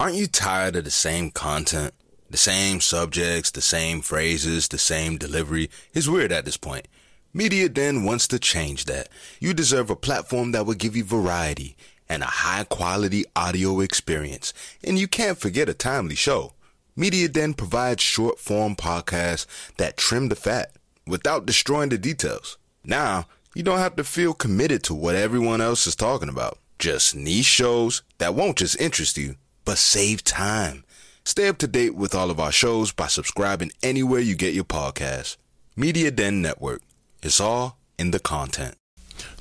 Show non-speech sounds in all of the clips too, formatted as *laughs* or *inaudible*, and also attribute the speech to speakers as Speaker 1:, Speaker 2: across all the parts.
Speaker 1: Aren't you tired of the same content? The same subjects, the same phrases, the same delivery? It's weird at this point. Media Den wants to change that. You deserve a platform that will give you variety and a high quality audio experience. And you can't forget a timely show. Media Den provides short form podcasts that trim the fat without destroying the details. Now, you don't have to feel committed to what everyone else is talking about. Just niche shows that won't just interest you but save time. Stay up to date with all of our shows by subscribing anywhere you get your podcasts. Media Den Network. It's all in the content.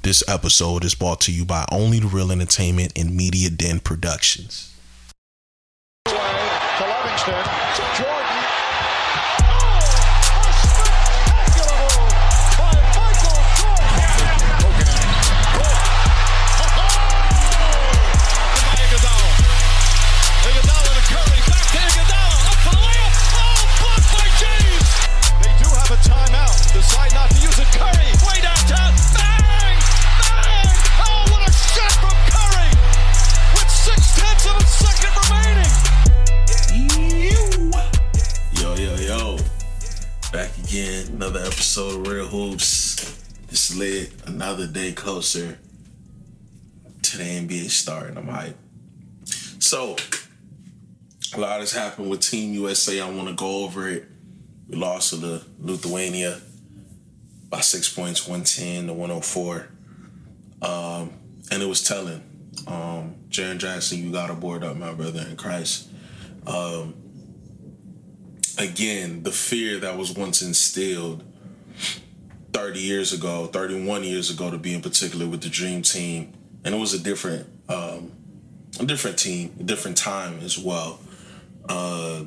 Speaker 2: This episode is brought to you by Only the Real Entertainment and Media Den Productions.
Speaker 3: To Livingston. Jordan.
Speaker 2: Another episode of Real Hoops. It's lit. Another day closer to the NBA starting. I'm hyped. So, a lot has happened with Team USA. I want to go over it. We lost to the Lithuania by six points, 110 to 104. Um, and it was telling. Um, Jaren Jackson, you got to board up, my brother in Christ. Um, again, the fear that was once instilled 30 years ago, 31 years ago to be in particular with the Dream Team. And it was a different, um, a different team, a different time as well. Uh,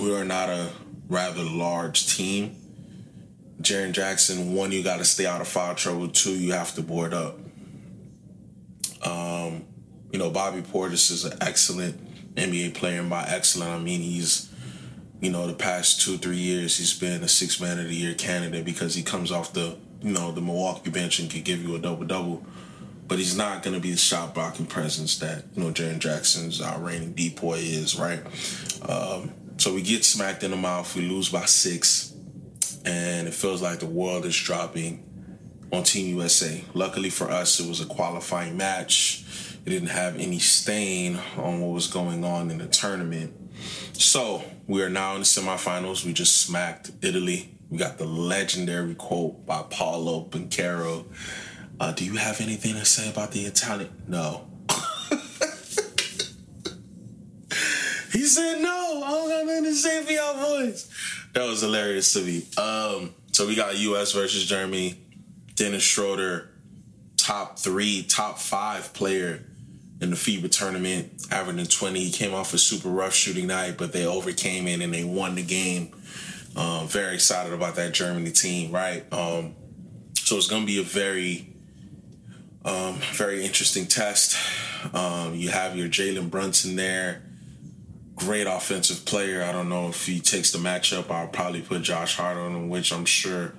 Speaker 2: we are not a rather large team Jaren Jackson, one, you got to stay out of foul trouble. Two, you have to board up. Um, you know, Bobby Portis is an excellent NBA player, and by excellent, I mean he's, you know, the past two, three years, he's been a six man of the year candidate because he comes off the, you know, the Milwaukee bench and can give you a double double. But he's not going to be the shot blocking presence that, you know, Jaren Jackson's our reigning depoy is, right? Um, so we get smacked in the mouth. We lose by six and it feels like the world is dropping on Team USA. Luckily for us, it was a qualifying match. It didn't have any stain on what was going on in the tournament. So we are now in the semifinals. We just smacked Italy. We got the legendary quote by Paolo Banchero. Uh, do you have anything to say about the Italian? No. *laughs* he said no. I don't have anything to say for y'all boys that was hilarious to me. Um, so we got U.S. versus Germany. Dennis Schroeder, top three, top five player in the FIBA tournament, averaging 20. He came off a super rough shooting night, but they overcame it and they won the game. Um, very excited about that Germany team, right? Um, so it's going to be a very, um, very interesting test. Um, you have your Jalen Brunson there great offensive player. I don't know if he takes the matchup. I'll probably put Josh Hart on him, which I'm sure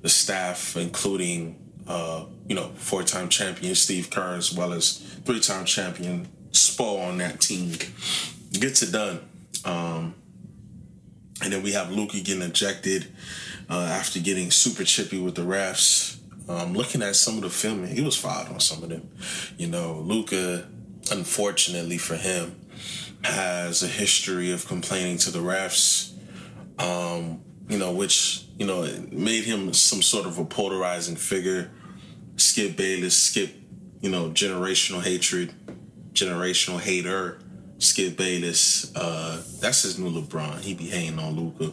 Speaker 2: the staff, including uh, you know four-time champion Steve Kerr as well as three-time champion Spo on that team, gets it done. Um, and then we have Luka getting ejected uh, after getting super chippy with the refs. Um, looking at some of the filming, he was fouled on some of them. You know, Luka, unfortunately for him, has a history of complaining to the refs, um, you know, which, you know, made him some sort of a polarizing figure. Skip Bayless, Skip, you know, generational hatred, generational hater. Skip Bayless, uh, that's his new LeBron. He be hating on Luka,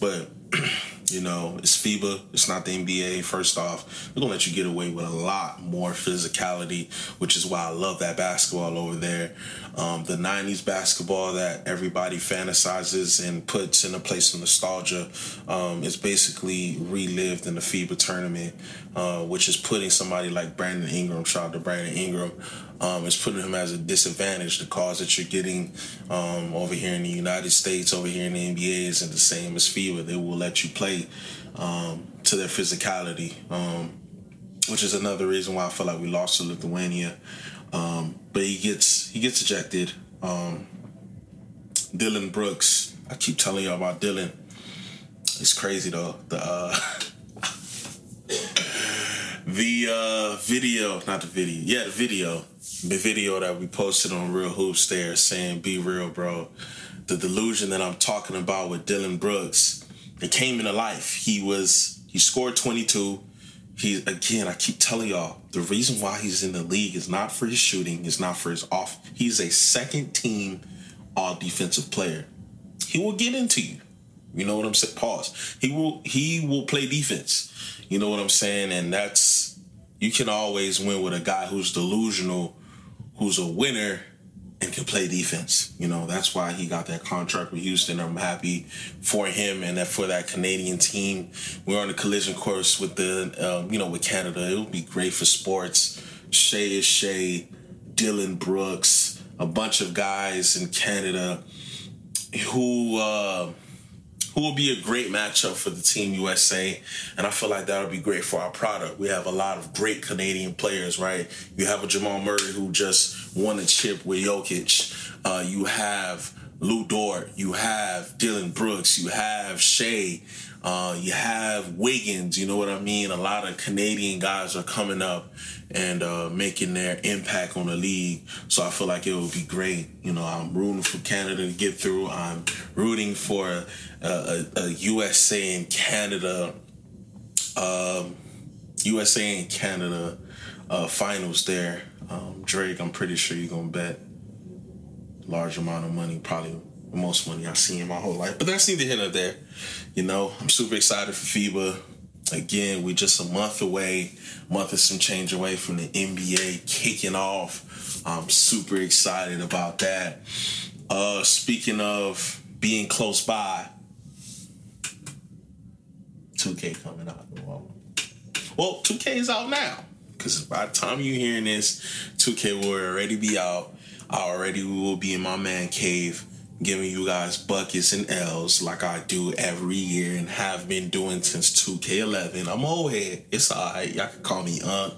Speaker 2: But *clears throat* You know, it's FIBA, it's not the NBA. First off, they're gonna let you get away with a lot more physicality, which is why I love that basketball over there. Um, the 90s basketball that everybody fantasizes and puts in a place of nostalgia um, is basically relived in the FIBA tournament, uh, which is putting somebody like Brandon Ingram, shout out to Brandon Ingram, um, is putting him as a disadvantage. The cause that you're getting um, over here in the United States, over here in the NBA, isn't the same as FIBA. They will let you play um, to their physicality, um, which is another reason why I feel like we lost to Lithuania. Um, but he gets he gets ejected. Um, Dillon Brooks. I keep telling y'all about Dillon. It's crazy though. The uh, *laughs* the uh, video, not the video, yeah, the video, the video that we posted on Real Hoops there saying "Be real, bro." The delusion that I'm talking about with Dillon Brooks, it came into life. He was he scored 22. He again, I keep telling y'all, the reason why he's in the league is not for his shooting, it's not for his off. He's a second team all defensive player. He will get into you. You know what I'm saying? Pause. He will he will play defense. You know what I'm saying? And that's you can always win with a guy who's delusional, who's a winner and can play defense. You know, that's why he got that contract with Houston. I'm happy for him and that for that Canadian team. We're on a collision course with the, um, you know, with Canada. It would be great for sports. Shai is Shai, Dillon Brooks, a bunch of guys in Canada who uh, who will be a great matchup for the Team USA. And I feel like that'll be great for our product. We have a lot of great Canadian players, right? You have a Jamal Murray who just won a chip with Jokic. Uh, you have Lu Dort. You have Dillon Brooks. You have Shai. Uh, you have Wiggins, you know what I mean? A lot of Canadian guys are coming up and uh, making their impact on the league. So I feel like it would be great. You know, I'm rooting for Canada to get through. I'm rooting for a, a, a USA and Canada, um, USA and Canada uh, finals there. Um, Drake, I'm pretty sure you're gonna bet large amount of money, probably the most money I've seen in my whole life. But that's neither here nor there. You know, I'm super excited for FIBA. Again, we're just a month away, month and some change away from the NBA kicking off. I'm super excited about that. Uh, speaking of being close by, 2K coming out. Well, 2K is out now. Because by the time you're hearing this, 2K will already be out. I already will be in my man cave giving you guys buckets and L's like I do every year and have been doing since 2K11. I'm old head. It's alright. Y'all can call me Unc.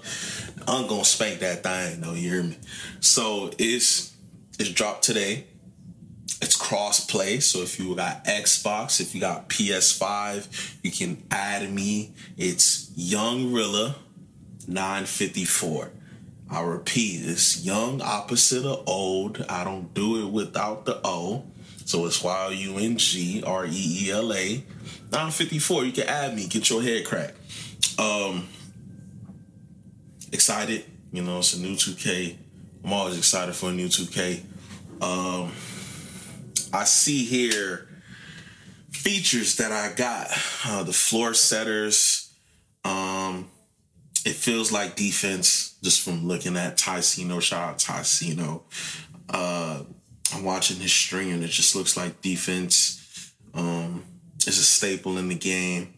Speaker 2: Unc gonna spank that thing though, you hear me? So it's it's dropped today. It's cross play. So if you got Xbox, if you got PS5, you can add me. It's Young Reela 954. I repeat, it's young opposite of old. I don't do it without the O. So it's Y O U N G R E E L A. 954. You can add me, get your head cracked. Um, excited. You know, it's a new 2K. I'm always excited for a new 2K. Um, I see here features that I got. Uh, the floor setters. Um, it feels like defense just from looking at Tycino. Shout out Tycino. Uh, I'm watching his string and it just looks like defense um, is a staple in the game.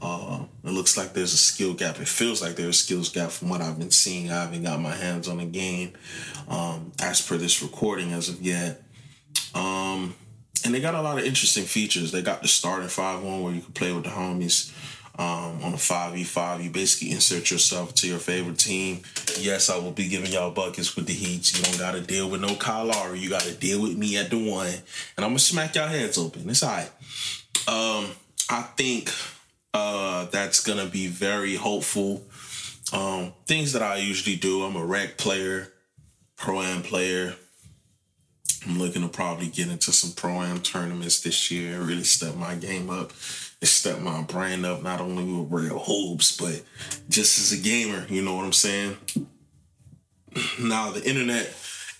Speaker 2: Uh, it looks like there's a skill gap. It feels like there's a skills gap from what I've been seeing. I haven't got my hands on the game um, as per this recording as of yet. Um, and they got a lot of interesting features. They got the starting 5 1 where you can play with the homies. Um, on a 5v5, you basically insert yourself to your favorite team. Yes, I will be giving y'all buckets with the Heat. You don't got to deal with no Kyle Lowry. You got to deal with me at the one. And I'm going to smack y'all heads open. It's all right. Um, I think uh, that's going to be very hopeful. Um, things that I usually do. I'm a rec player, pro-am player. I'm looking to probably get into some pro-am tournaments this year, and really step my game up step my brain up not only with real hoops, but just as a gamer, you know what I'm saying? Now the internet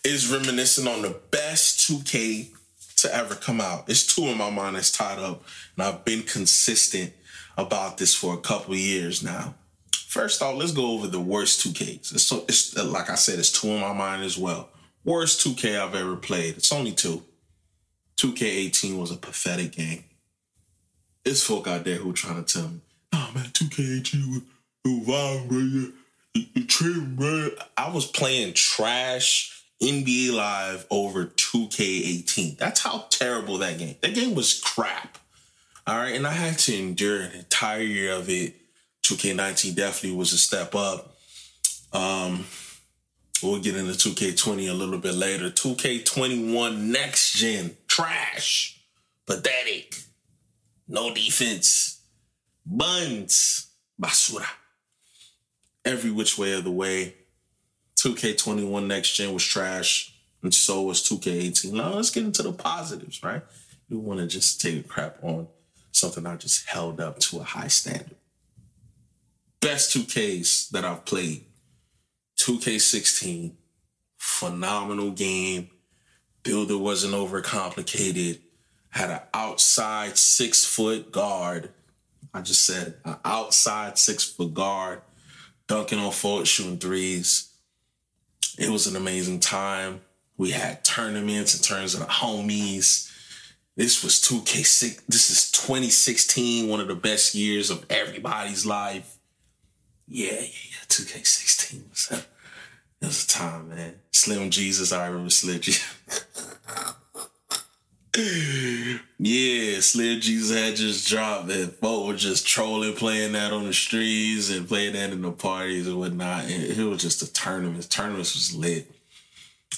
Speaker 2: is reminiscing on the best 2K to ever come out. It's two in my mind that's tied up, and I've been consistent about this for a couple years now. First off, let's go over the worst 2Ks. It's, so, it's like I said, it's two in my mind as well. Worst 2K I've ever played. It's only two. 2K18 was a pathetic game it's folk out there who trying to tell me, oh man, 2K18 was wild, bro. You trim, bro. I was playing trash NBA Live over 2K18. That's how terrible that game. That game was crap. All right, and I had to endure an entire year of it. 2K19 definitely was a step up. Um, We'll get into 2K20 a little bit later. 2K21 next gen, trash, pathetic, no defense, buns, basura. Every which way of the way. 2K21 next gen was trash, and so was 2K18. Now let's get into the positives, right? You want to just take a crap on something I just held up to a high standard. Best 2Ks that I've played 2K16, phenomenal game. Builder wasn't overcomplicated. Had an outside six foot guard. I just said an outside six foot guard, dunking on forward, shooting threes. It was an amazing time. We had tournaments in terms of the homies. This was 2K6. This is 2016, one of the best years of everybody's life. Yeah, yeah, yeah. 2K16 was it was a time, man. Slim Jesus, I remember Slim Jesus. *laughs* *laughs* yeah, Slim Jesus had just dropped and folk were just trolling, playing that on the streets and playing that in the parties and whatnot. And it was just a tournament. Tournaments was lit.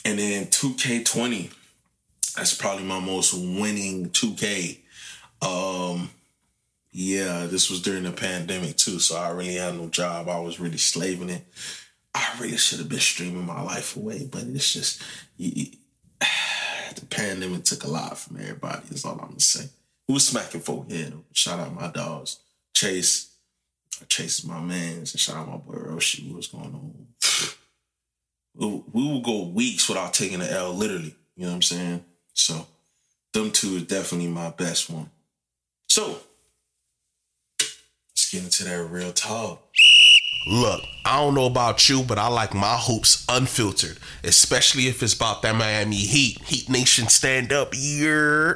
Speaker 2: And then 2K20, that's probably my most winning 2K. Um, yeah, this was during the pandemic too, so I really had no job. I was really slaving it. I really should have been streaming my life away, but it's just you, you, the pandemic took a lot from everybody. Is all I'm gonna say. Who was smacking folk head? Shout out my dogs, Chase. Chase is my man. And shout out my boy Roshi. What's going on? *sighs* We, we will go weeks without taking an L, literally. You know what I'm saying? So, them two is definitely my best one. So, let's get into that real talk.
Speaker 4: Look, I don't know about you, but I like my hoops unfiltered, especially if it's about that Miami Heat. Heat Nation stand up, yeah.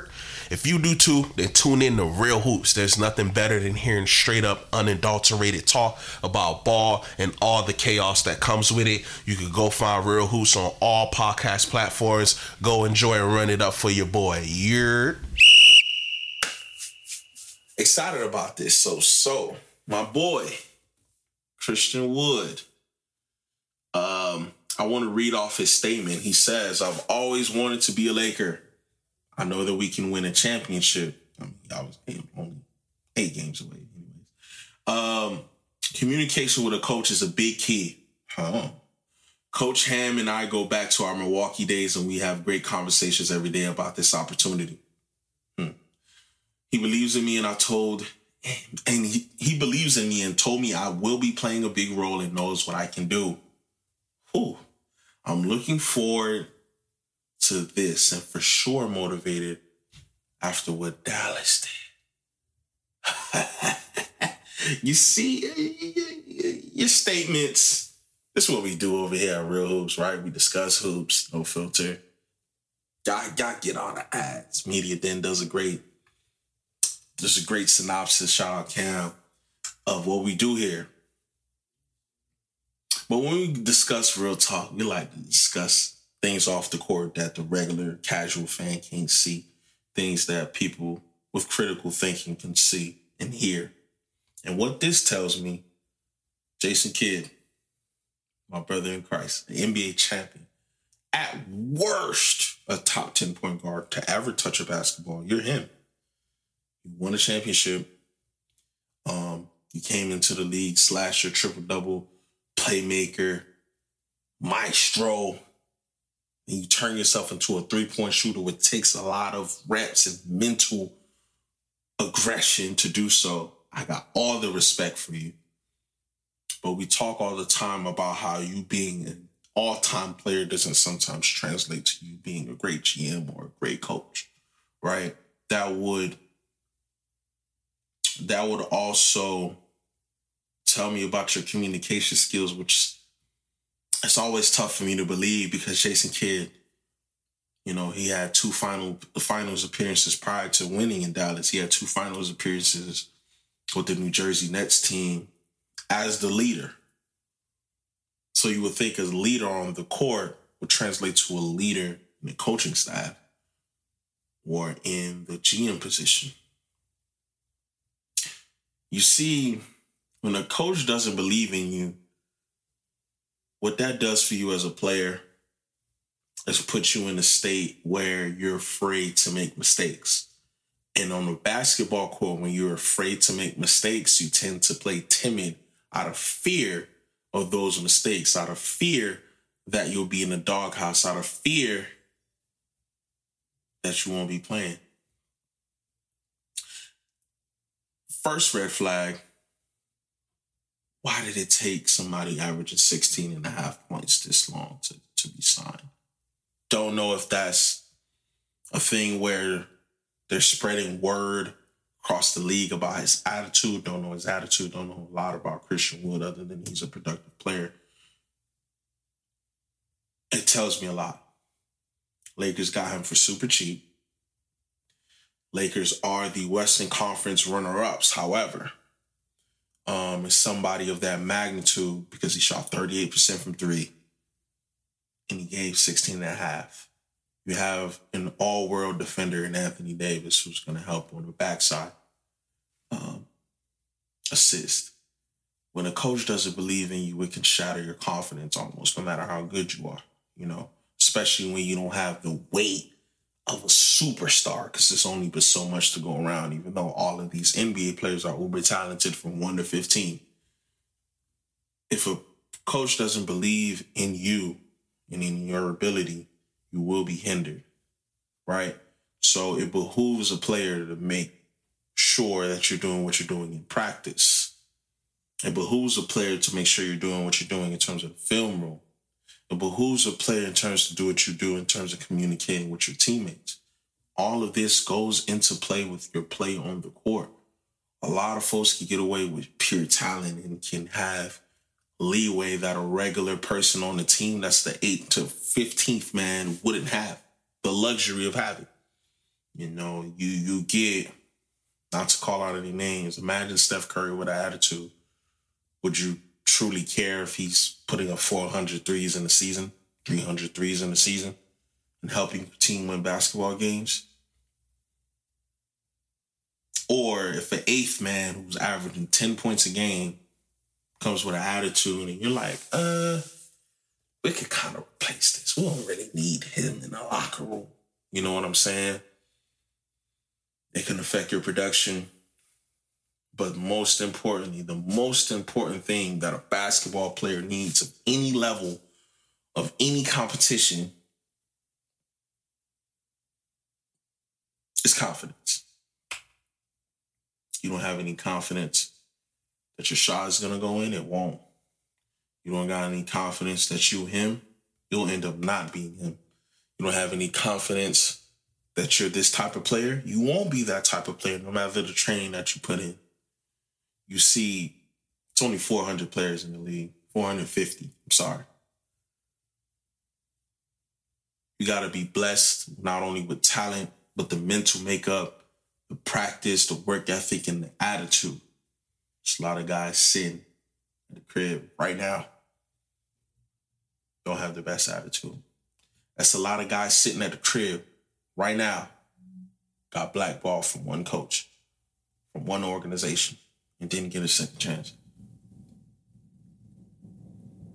Speaker 4: If you do too, then tune in to Real Hoops. There's nothing better than hearing straight up, unadulterated talk about ball and all the chaos that comes with it. You can go find Real Hoops on all podcast platforms. Go enjoy and run it up for your boy. Yeah.
Speaker 2: excited about this. So, so my boy Christian Wood. Um, I want to read off his statement. He says, "I've always wanted to be a Laker. I know that we can win a championship. I mean, I was only eight games away, anyways. Um, communication with a coach is a big key. Huh. Coach Ham and I go back to our Milwaukee days, and we have great conversations every day about this opportunity. Hmm. He believes in me, and I told, and he, he believes in me and told me I will be playing a big role and knows what I can do. Whew. I'm looking forward to this and for sure motivated after what Dallas did. *laughs* you see, your statements. This is what we do over here at Real Hoops, right? We discuss hoops, no filter. Got got get on the ads. Media Den does a great, there's a great synopsis. Shout out Cam of what we do here. But when we discuss real talk, we like to discuss things off the court that the regular casual fan can't see, things that people with critical thinking can see and hear. And what this tells me, Jason Kidd, my brother in Christ, the NBA champion, at worst, a top 10 point guard to ever touch a basketball. You're him. You won a championship. Um, you came into the league, slasher, triple double, playmaker, maestro, and you turn yourself into a three point shooter, which takes a lot of reps and mental aggression to do so. I got all the respect for you. But we talk all the time about how you being an all time player doesn't sometimes translate to you being a great GM or a great coach, right? That would that would also tell me about your communication skills, which it's always tough for me to believe because Jason Kidd, you know, he had two final finals appearances prior to winning in Dallas. He had two finals appearances with the New Jersey Nets team as the leader. So you would think as leader on the court would translate to a leader in the coaching staff or in the GM position. You see, when a coach doesn't believe in you, what that does for you as a player is put you in a state where you're afraid to make mistakes. And on the basketball court, when you're afraid to make mistakes, you tend to play timid out of fear of those mistakes, out of fear that you'll be in the doghouse, out of fear that you won't be playing. First red flag why did it take somebody averaging 16 and a half points this long to, to be signed? Don't know if that's a thing where they're spreading word across the league about his attitude. Don't know his attitude. Don't know a lot about Christian Wood other than he's a productive player. It tells me a lot. Lakers got him for super cheap. Lakers are the Western Conference runner ups. However, um, somebody of that magnitude because he shot 38% from three and he gave 16 and a half. You have an all world defender in Anthony Davis who's going to help on the backside. Um, assist. When a coach doesn't believe in you, it can shatter your confidence almost, no matter how good you are, you know, especially when you don't have the weight of a superstar because there's only but so much to go around, even though all of these NBA players are uber talented from 1 to 15. If a coach doesn't believe in you and in your ability, you will be hindered, right? So it behooves a player to make sure that you're doing what you're doing in practice. It behooves a player to make sure you're doing what you're doing in terms of the film room. It behooves a player in terms to do what you do in terms of communicating with your teammates. All of this goes into play with your play on the court. A lot of folks can get away with pure talent and can have leeway that a regular person on the team that's the 8th to 15th man wouldn't have the luxury of having. You know, you you get not to call out any names. Imagine Steph Curry with an attitude. Would you truly care if he's putting up 400 threes in the season, 300 threes in the season, and helping the team win basketball games? Or if an eighth man who's averaging 10 points a game comes with an attitude and you're like, uh, we could kind of replace this. We don't really need him in the locker room. You know what I'm saying? It can affect your production. But most importantly, the most important thing that a basketball player needs of any level of any competition is confidence. You don't have any confidence that your shot is gonna go in, it won't. You don't got any confidence that you him, you'll end up not being him. You don't have any confidence that you're this type of player, you won't be that type of player no matter the training that you put in. You see, it's only 400 players in the league, 450. I'm sorry. You got to be blessed not only with talent, but the mental makeup, the practice, the work ethic, and the attitude. There's a lot of guys sitting in the crib right now, don't have the best attitude. That's a lot of guys sitting at the crib right now, got blackballed from one coach, from one organization, and didn't get a second chance.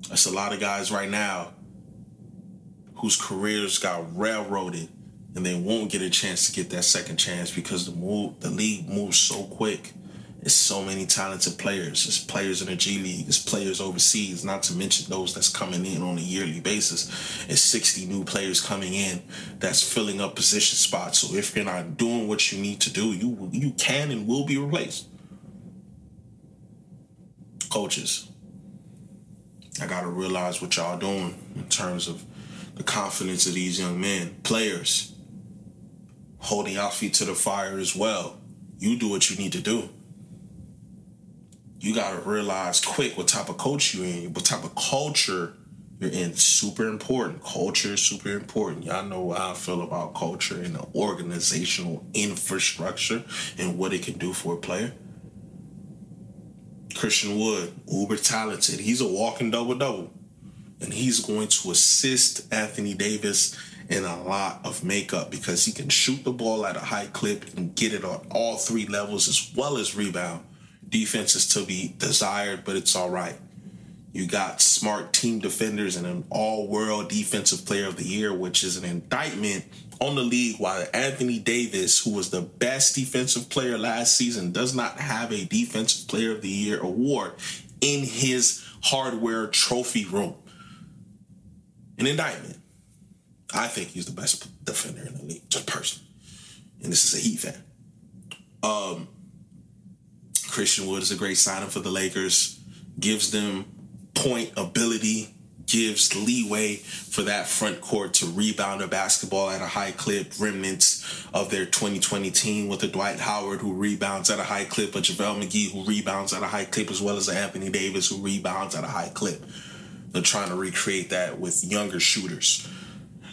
Speaker 2: That's a lot of guys right now whose careers got railroaded and they won't get a chance to get that second chance because the move the league moves so quick. It's so many talented players. It's players in the G League. It's players overseas, not to mention those that's coming in on a yearly basis. It's 60 new players coming in that's filling up position spots. So if you're not doing what you need to do, you you can and will be replaced. Coaches, I gotta realize what y'all doing in terms of the confidence of these young men. Players, holding our feet to the fire as well. You do what you need to do. You gotta realize quick what type of coach you're in, what type of culture you're in. Super important. Culture is super important. Y'all know how I feel about culture and the organizational infrastructure and what it can do for a player. Christian Wood, uber talented. He's a walking double double. And he's going to assist Anthony Davis in a lot of makeup because he can shoot the ball at a high clip and get it on all three levels as well as rebound. Defense is to be desired, but it's all right. You got smart team defenders and an all world defensive player of the year, which is an indictment on the league while Anthony Davis, who was the best defensive player last season, does not have a defensive player of the year award in his hardware trophy room. An indictment. I think he's the best defender in the league, just personally. And this is a Heat fan. Um, Christian Wood is a great signing for the Lakers. Gives them point ability, gives leeway for that front court to rebound a basketball at a high clip. Remnants of their 2020 team with a Dwight Howard who rebounds at a high clip, a JaVale McGee who rebounds at a high clip, as well as an Anthony Davis who rebounds at a high clip. They're trying to recreate that with younger shooters.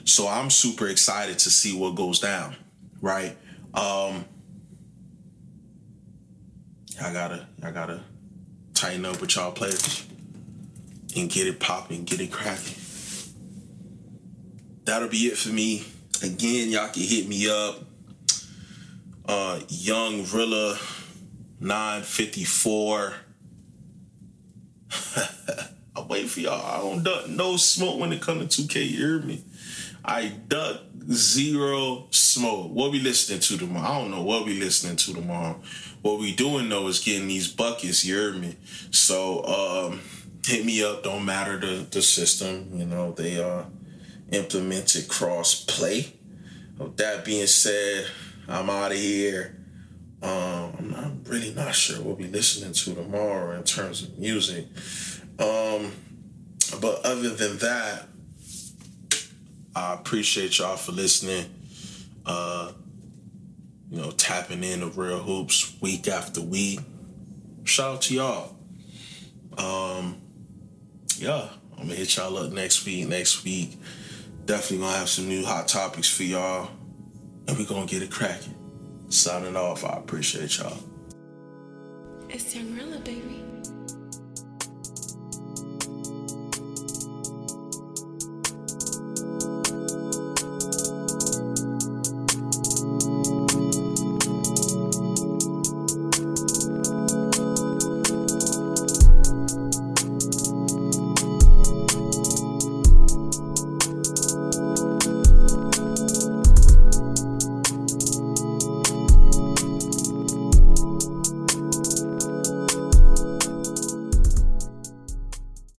Speaker 2: So I'm super excited to see what goes down, right? Um, I gotta, I gotta tighten up with y'all players and get it popping, get it cracking. That'll be it for me. Again, y'all can hit me up. Uh, Young Reela 954. *laughs* I'm waiting for y'all. I don't duck no smoke when it comes to 2K. You hear me? I duck zero smoke. What we listening to tomorrow? I don't know what we listening to tomorrow. What we doing though is getting these buckets. You hear me? So um, hit me up. Don't matter the the system. You know they uh implemented cross play. With that being said, I'm out of here. Um, I'm not really not sure what we'll be listening to tomorrow in terms of music. Um, but other than that, I appreciate y'all for listening. Uh, you know, tapping in the real hoops week after week. Shout out to y'all. Um, yeah, I'm gonna hit y'all up next week. Next week, definitely gonna have some new hot topics for y'all, and we gonna get it cracking. Signing off. I appreciate y'all.
Speaker 5: It's Reela, baby.